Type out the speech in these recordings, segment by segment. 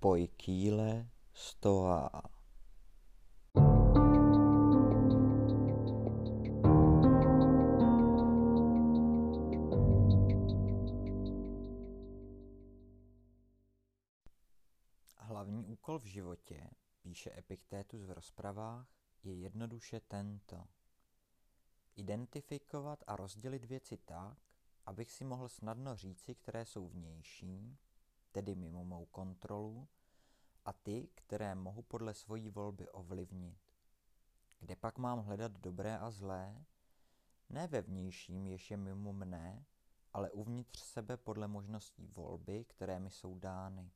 Pojkýle stoa. Hlavní úkol v životě, píše Epiktétus v rozpravách, je jednoduše tento. Identifikovat a rozdělit věci tak, abych si mohl snadno říci, které jsou vnější, tedy mimo mou kontrolu, a ty, které mohu podle svojí volby ovlivnit. Kde pak mám hledat dobré a zlé? Ne ve vnějším, jež je mimo mne, ale uvnitř sebe podle možností volby, které mi jsou dány.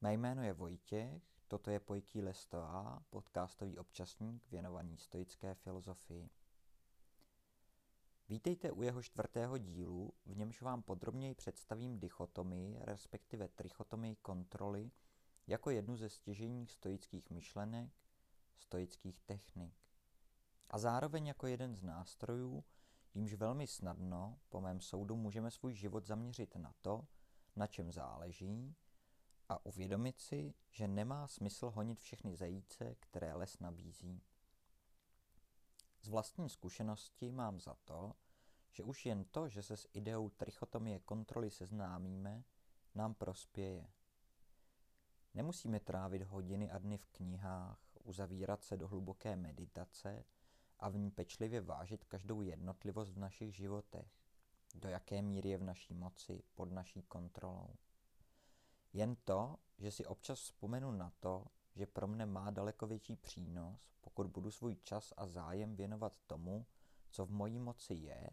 Mé jméno je Vojtěch, toto je Pojký Lestoa, podcastový občasník věnovaný stoické filozofii. Vítejte u jeho čtvrtého dílu, v němž vám podrobněji představím dichotomii, respektive trichotomii kontroly, jako jednu ze stěžejních stoických myšlenek, stoických technik. A zároveň jako jeden z nástrojů, jímž velmi snadno, po mém soudu, můžeme svůj život zaměřit na to, na čem záleží, a uvědomit si, že nemá smysl honit všechny zajíce, které les nabízí. Z vlastní zkušenosti mám za to, že už jen to, že se s ideou trichotomie kontroly seznámíme, nám prospěje. Nemusíme trávit hodiny a dny v knihách, uzavírat se do hluboké meditace a v ní pečlivě vážit každou jednotlivost v našich životech, do jaké míry je v naší moci, pod naší kontrolou. Jen to, že si občas vzpomenu na to, že pro mne má daleko větší přínos, pokud budu svůj čas a zájem věnovat tomu, co v mojí moci je,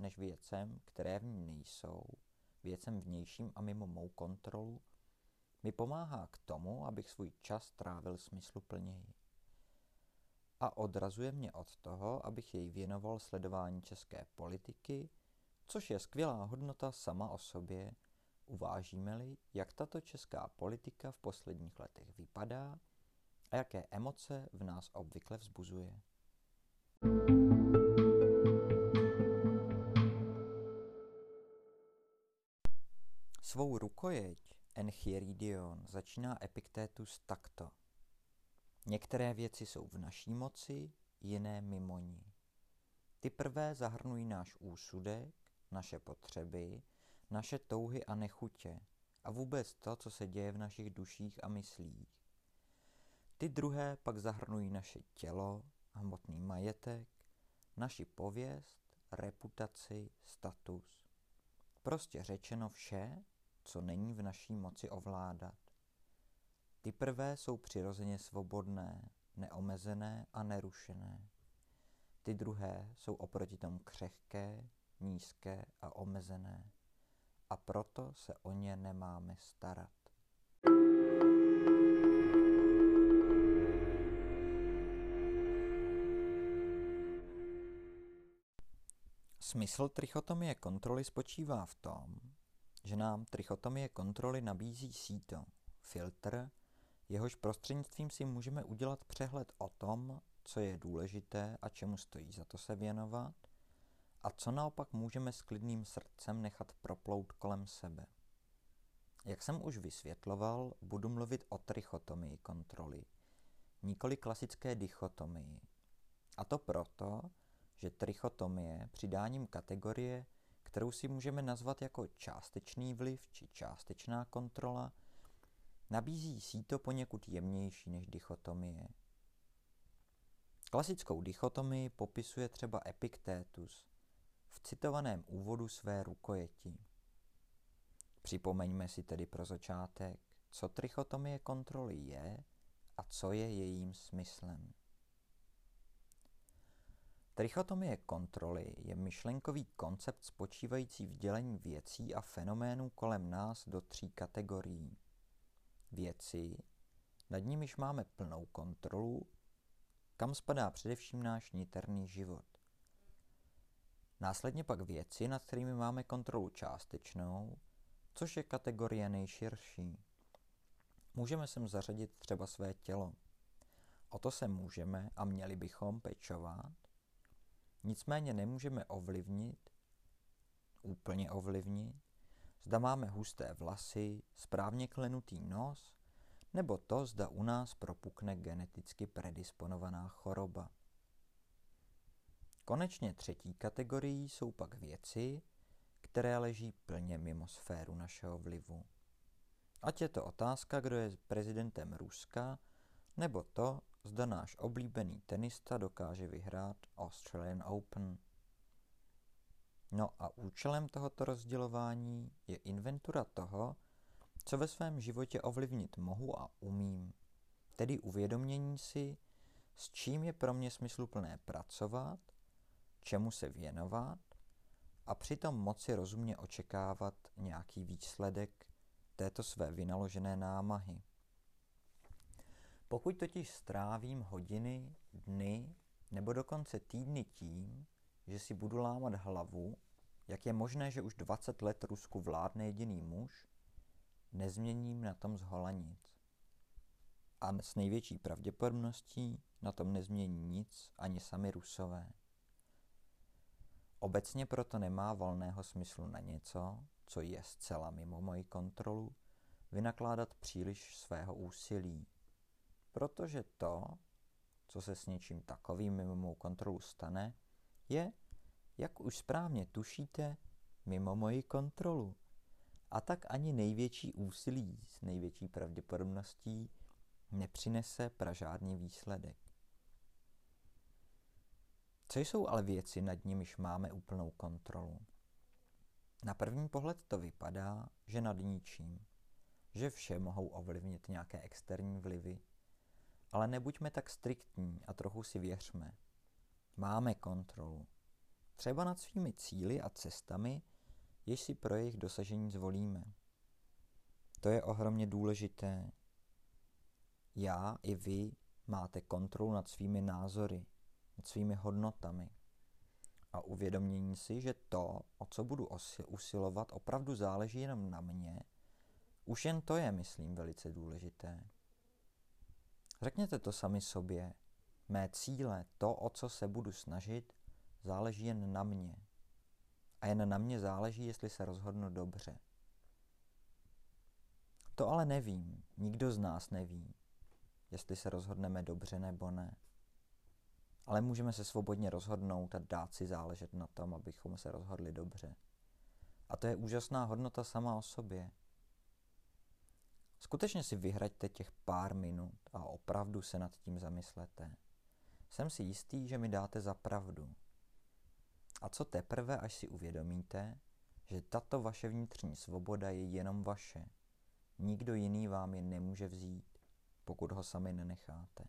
než věcem, které v ní nejsou, věcem vnějším a mimo mou kontrolu, mi pomáhá k tomu, abych svůj čas trávil smysluplněji. A odrazuje mě od toho, abych jej věnoval sledování české politiky, což je skvělá hodnota sama o sobě, uvážíme-li, jak tato česká politika v posledních letech vypadá a jaké emoce v nás obvykle vzbuzuje. Svou rukojeť Enchiridion začíná Epiktétus takto. Některé věci jsou v naší moci, jiné mimo ní. Ty prvé zahrnují náš úsudek, naše potřeby, naše touhy a nechutě a vůbec to, co se děje v našich duších a myslích. Ty druhé pak zahrnují naše tělo, hmotný majetek, naši pověst, reputaci, status. Prostě řečeno vše, co není v naší moci ovládat. Ty prvé jsou přirozeně svobodné, neomezené a nerušené. Ty druhé jsou oproti tomu křehké, nízké a omezené. A proto se o ně nemáme starat. Smysl trichotomie kontroly spočívá v tom, že nám trichotomie kontroly nabízí síto, filtr, jehož prostřednictvím si můžeme udělat přehled o tom, co je důležité a čemu stojí za to se věnovat, a co naopak můžeme s klidným srdcem nechat proplout kolem sebe. Jak jsem už vysvětloval, budu mluvit o trichotomii kontroly, nikoli klasické dichotomii. A to proto, že trichotomie přidáním kategorie kterou si můžeme nazvat jako částečný vliv či částečná kontrola, nabízí síto poněkud jemnější než dichotomie. Klasickou dichotomii popisuje třeba Epiktétus v citovaném úvodu své rukojeti. Připomeňme si tedy pro začátek, co trichotomie kontroly je a co je jejím smyslem. Trichotomie kontroly je myšlenkový koncept spočívající v dělení věcí a fenoménů kolem nás do tří kategorií. Věci, nad nimiž máme plnou kontrolu, kam spadá především náš niterný život. Následně pak věci, nad kterými máme kontrolu částečnou, což je kategorie nejširší. Můžeme sem zařadit třeba své tělo. O to se můžeme a měli bychom pečovat, Nicméně nemůžeme ovlivnit, úplně ovlivnit, zda máme husté vlasy, správně klenutý nos, nebo to, zda u nás propukne geneticky predisponovaná choroba. Konečně třetí kategorií jsou pak věci, které leží plně mimo sféru našeho vlivu. Ať je to otázka, kdo je prezidentem Ruska, nebo to, zda náš oblíbený tenista dokáže vyhrát Australian Open. No a účelem tohoto rozdělování je inventura toho, co ve svém životě ovlivnit mohu a umím, tedy uvědomění si, s čím je pro mě smysluplné pracovat, čemu se věnovat a přitom moci rozumně očekávat nějaký výsledek této své vynaložené námahy. Pokud totiž strávím hodiny, dny nebo dokonce týdny tím, že si budu lámat hlavu, jak je možné, že už 20 let Rusku vládne jediný muž, nezměním na tom zhola nic. A s největší pravděpodobností na tom nezmění nic ani sami Rusové. Obecně proto nemá volného smyslu na něco, co je zcela mimo moji kontrolu, vynakládat příliš svého úsilí. Protože to, co se s něčím takovým mimo mou kontrolu stane, je, jak už správně tušíte, mimo moji kontrolu. A tak ani největší úsilí s největší pravděpodobností nepřinese pražádný výsledek. Co jsou ale věci, nad nimiž máme úplnou kontrolu? Na první pohled to vypadá, že nad ničím, že vše mohou ovlivnit nějaké externí vlivy, ale nebuďme tak striktní a trochu si věřme. Máme kontrolu. Třeba nad svými cíly a cestami, jež si pro jejich dosažení zvolíme. To je ohromně důležité. Já i vy máte kontrolu nad svými názory, nad svými hodnotami a uvědomění si, že to, o co budu usilovat, opravdu záleží jenom na mě, už jen to je, myslím, velice důležité. Řekněte to sami sobě. Mé cíle, to, o co se budu snažit, záleží jen na mě. A jen na mě záleží, jestli se rozhodnu dobře. To ale nevím, nikdo z nás neví, jestli se rozhodneme dobře nebo ne ale můžeme se svobodně rozhodnout a dát si záležet na tom, abychom se rozhodli dobře. A to je úžasná hodnota sama o sobě. Skutečně si vyhraďte těch pár minut a opravdu se nad tím zamyslete. Jsem si jistý, že mi dáte za pravdu. A co teprve, až si uvědomíte, že tato vaše vnitřní svoboda je jenom vaše. Nikdo jiný vám je nemůže vzít, pokud ho sami nenecháte.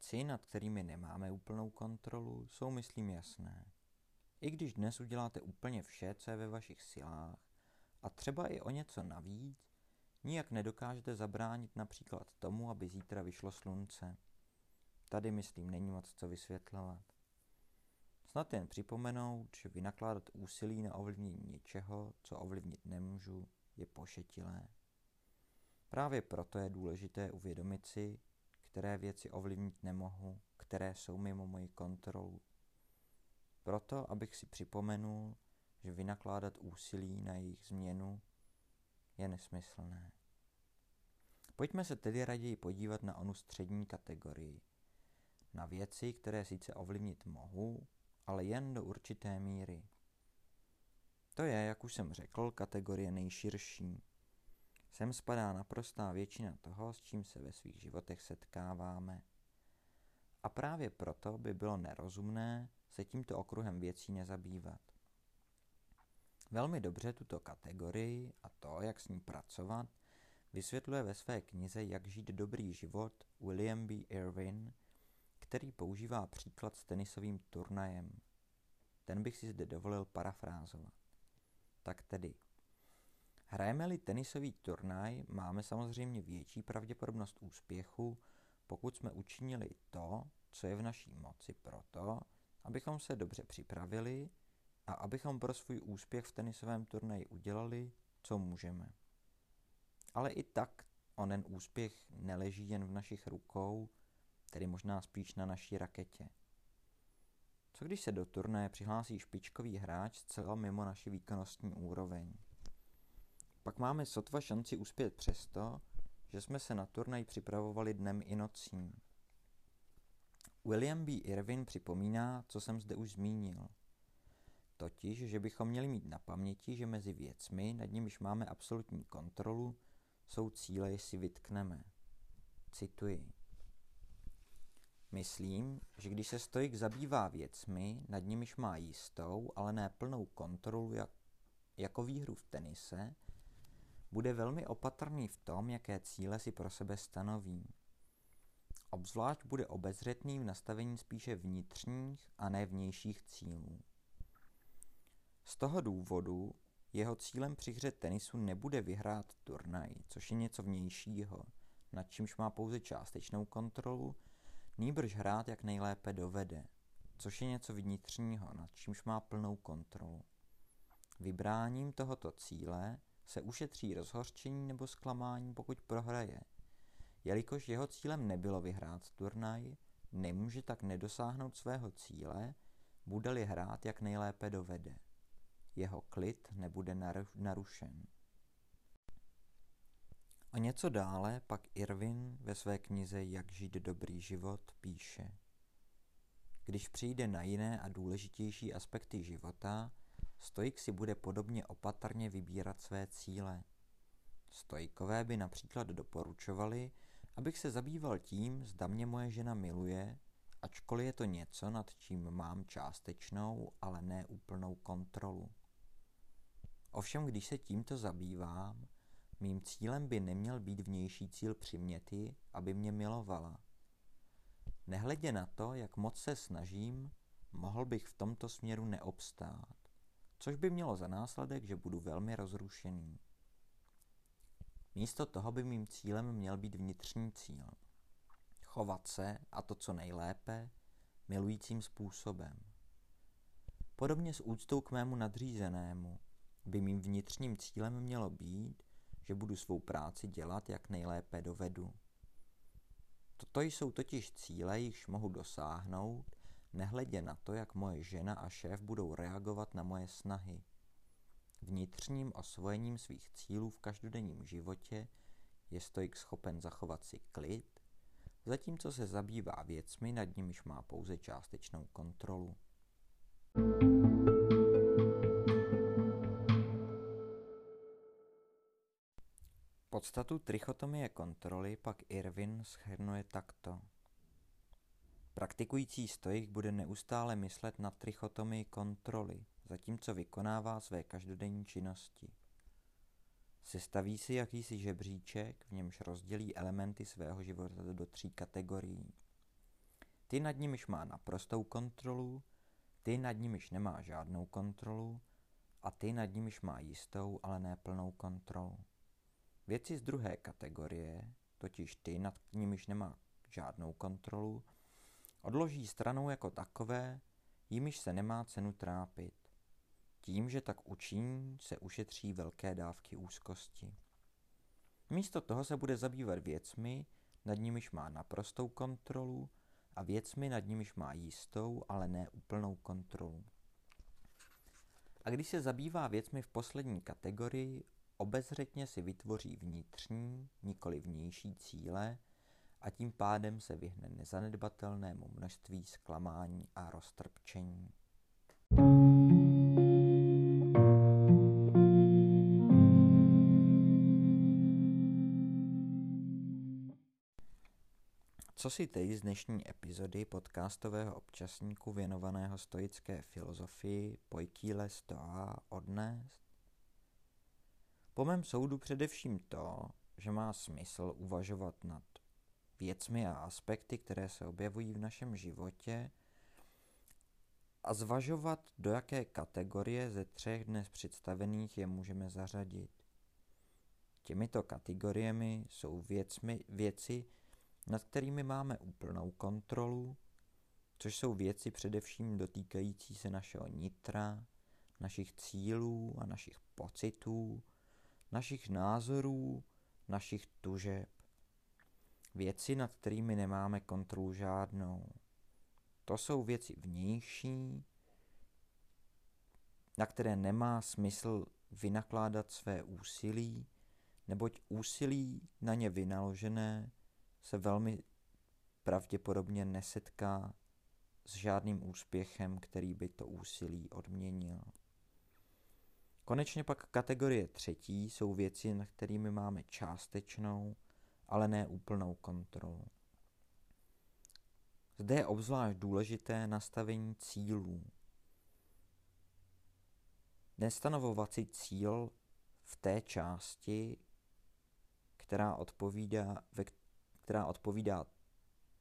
Věci, nad kterými nemáme úplnou kontrolu, jsou, myslím, jasné. I když dnes uděláte úplně vše, co je ve vašich silách, a třeba i o něco navíc, nijak nedokážete zabránit například tomu, aby zítra vyšlo slunce. Tady, myslím, není moc co vysvětlovat. Snad jen připomenout, že vynakládat úsilí na ovlivnění něčeho, co ovlivnit nemůžu, je pošetilé. Právě proto je důležité uvědomit si, které věci ovlivnit nemohu, které jsou mimo moji kontrolu. Proto, abych si připomenul, že vynakládat úsilí na jejich změnu je nesmyslné. Pojďme se tedy raději podívat na onu střední kategorii. Na věci, které sice ovlivnit mohu, ale jen do určité míry. To je, jak už jsem řekl, kategorie nejširší. Sem spadá naprostá většina toho, s čím se ve svých životech setkáváme. A právě proto by bylo nerozumné se tímto okruhem věcí nezabývat. Velmi dobře tuto kategorii a to, jak s ní pracovat, vysvětluje ve své knize Jak žít dobrý život William B. Irwin, který používá příklad s tenisovým turnajem. Ten bych si zde dovolil parafrázovat. Tak tedy, Hrajeme-li tenisový turnaj, máme samozřejmě větší pravděpodobnost úspěchu, pokud jsme učinili to, co je v naší moci proto, abychom se dobře připravili a abychom pro svůj úspěch v tenisovém turnaji udělali, co můžeme. Ale i tak onen úspěch neleží jen v našich rukou, tedy možná spíš na naší raketě. Co když se do turnaje přihlásí špičkový hráč zcela mimo naši výkonnostní úroveň? Pak máme sotva šanci uspět přesto, že jsme se na turnaj připravovali dnem i nocí. William B. Irvin připomíná, co jsem zde už zmínil. Totiž, že bychom měli mít na paměti, že mezi věcmi, nad nimiž máme absolutní kontrolu, jsou cíle, si vytkneme. Cituji. Myslím, že když se stoik zabývá věcmi, nad nimiž má jistou, ale ne plnou kontrolu jak, jako výhru v tenise, bude velmi opatrný v tom, jaké cíle si pro sebe stanoví. Obzvlášť bude obezřetný v nastavení spíše vnitřních a ne vnějších cílů. Z toho důvodu jeho cílem při hře tenisu nebude vyhrát turnaj, což je něco vnějšího, nad čímž má pouze částečnou kontrolu, nýbrž hrát jak nejlépe dovede, což je něco vnitřního, nad čímž má plnou kontrolu. Vybráním tohoto cíle se ušetří rozhorčení nebo zklamání, pokud prohraje. Jelikož jeho cílem nebylo vyhrát turnaj, nemůže tak nedosáhnout svého cíle, bude-li hrát jak nejlépe dovede. Jeho klid nebude narušen. O něco dále pak Irvin ve své knize Jak žít dobrý život píše. Když přijde na jiné a důležitější aspekty života, Stoik si bude podobně opatrně vybírat své cíle. Stoikové by například doporučovali, abych se zabýval tím, zda mě moje žena miluje, ačkoliv je to něco, nad čím mám částečnou, ale ne úplnou kontrolu. Ovšem, když se tímto zabývám, mým cílem by neměl být vnější cíl přiměty, aby mě milovala. Nehledě na to, jak moc se snažím, mohl bych v tomto směru neobstát což by mělo za následek, že budu velmi rozrušený. Místo toho by mým cílem měl být vnitřní cíl. Chovat se, a to co nejlépe, milujícím způsobem. Podobně s úctou k mému nadřízenému by mým vnitřním cílem mělo být, že budu svou práci dělat, jak nejlépe dovedu. Toto jsou totiž cíle, jichž mohu dosáhnout, nehledě na to, jak moje žena a šéf budou reagovat na moje snahy. Vnitřním osvojením svých cílů v každodenním životě je stoik schopen zachovat si klid, zatímco se zabývá věcmi, nad nimiž má pouze částečnou kontrolu. Podstatu trichotomie kontroly pak Irvin schrnuje takto. Praktikující stoik bude neustále myslet na trichotomii kontroly, zatímco vykonává své každodenní činnosti. Sestaví si jakýsi žebříček, v němž rozdělí elementy svého života do tří kategorií. Ty nad nimiž má naprostou kontrolu, ty nad nimiž nemá žádnou kontrolu a ty nad nimiž má jistou, ale ne plnou kontrolu. Věci z druhé kategorie, totiž ty nad nimiž nemá žádnou kontrolu, odloží stranou jako takové, jimiž se nemá cenu trápit. Tím, že tak učiní, se ušetří velké dávky úzkosti. Místo toho se bude zabývat věcmi, nad nimiž má naprostou kontrolu a věcmi, nad nimiž má jistou, ale ne úplnou kontrolu. A když se zabývá věcmi v poslední kategorii, obezřetně si vytvoří vnitřní, nikoli vnější cíle, a tím pádem se vyhne nezanedbatelnému množství zklamání a roztrpčení. Co si tedy z dnešní epizody podcastového občasníku věnovaného stoické filozofii Pojkýle Stoa odnést? Po mém soudu především to, že má smysl uvažovat nad věcmi a aspekty, které se objevují v našem životě a zvažovat, do jaké kategorie ze třech dnes představených je můžeme zařadit. Těmito kategoriemi jsou věcmi, věci, nad kterými máme úplnou kontrolu, což jsou věci především dotýkající se našeho nitra, našich cílů a našich pocitů, našich názorů, našich tužeb. Věci, nad kterými nemáme kontrolu žádnou. To jsou věci vnější, na které nemá smysl vynakládat své úsilí, neboť úsilí na ně vynaložené se velmi pravděpodobně nesetká s žádným úspěchem, který by to úsilí odměnil. Konečně pak kategorie třetí jsou věci, nad kterými máme částečnou, ale ne úplnou kontrolu. Zde je obzvlášť důležité nastavení cílů. Nestanovovat si cíl v té části, která odpovídá, ve, která odpovídá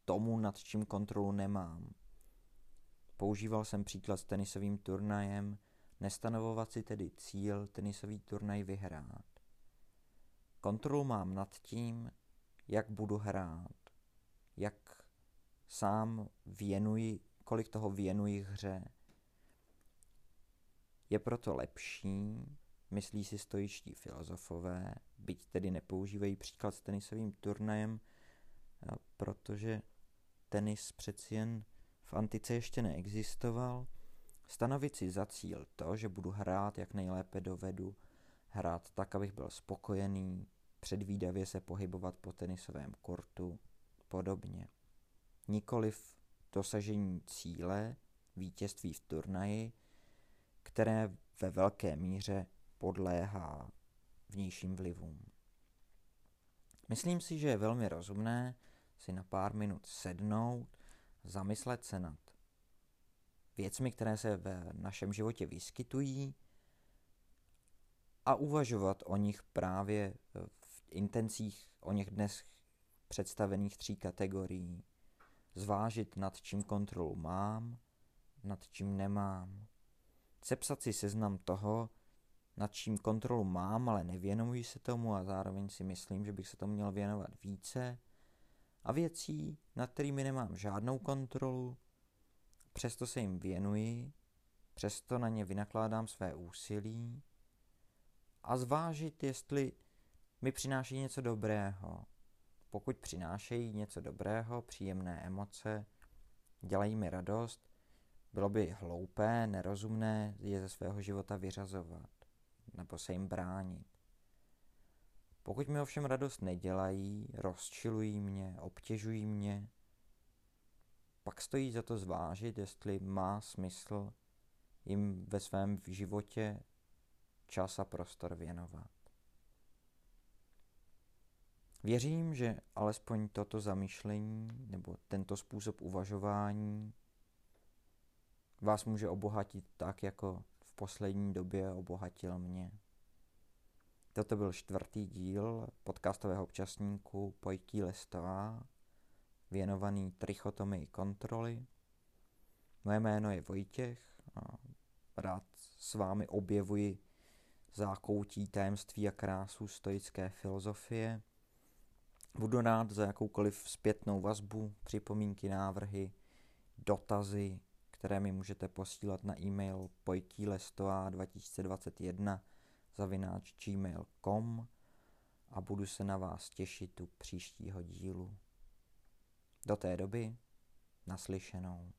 tomu, nad čím kontrolu nemám. Používal jsem příklad s tenisovým turnajem, nestanovovat si tedy cíl tenisový turnaj vyhrát. Kontrolu mám nad tím, jak budu hrát, jak sám věnuji, kolik toho věnuji hře. Je proto lepší, myslí si stojičtí filozofové, byť tedy nepoužívají příklad s tenisovým turnajem, protože tenis přeci jen v antice ještě neexistoval, stanovit si za cíl to, že budu hrát, jak nejlépe dovedu, hrát tak, abych byl spokojený, předvídavě se pohybovat po tenisovém kortu, podobně. Nikoliv dosažení cíle, vítězství v turnaji, které ve velké míře podléhá vnějším vlivům. Myslím si, že je velmi rozumné si na pár minut sednout, zamyslet se nad věcmi, které se v našem životě vyskytují a uvažovat o nich právě intencích o něch dnes představených tří kategorií. Zvážit, nad čím kontrolu mám, nad čím nemám. Sepsat si seznam toho, nad čím kontrolu mám, ale nevěnuji se tomu a zároveň si myslím, že bych se tomu měl věnovat více. A věcí, nad kterými nemám žádnou kontrolu, přesto se jim věnuji, přesto na ně vynakládám své úsilí a zvážit, jestli mi přináší něco dobrého. Pokud přinášejí něco dobrého, příjemné emoce, dělají mi radost, bylo by hloupé, nerozumné je ze svého života vyřazovat nebo se jim bránit. Pokud mi ovšem radost nedělají, rozčilují mě, obtěžují mě, pak stojí za to zvážit, jestli má smysl jim ve svém životě čas a prostor věnovat. Věřím, že alespoň toto zamýšlení nebo tento způsob uvažování vás může obohatit tak, jako v poslední době obohatil mě. Toto byl čtvrtý díl podcastového občasníku Pojtí Lestová, věnovaný trichotomii kontroly. Moje jméno je Vojtěch a rád s vámi objevuji zákoutí tajemství a krásu stoické filozofie. Budu rád za jakoukoliv zpětnou vazbu, připomínky, návrhy, dotazy, které mi můžete posílat na e-mail pojtílestoa2021 zavináč gmail.com a budu se na vás těšit u příštího dílu. Do té doby naslyšenou.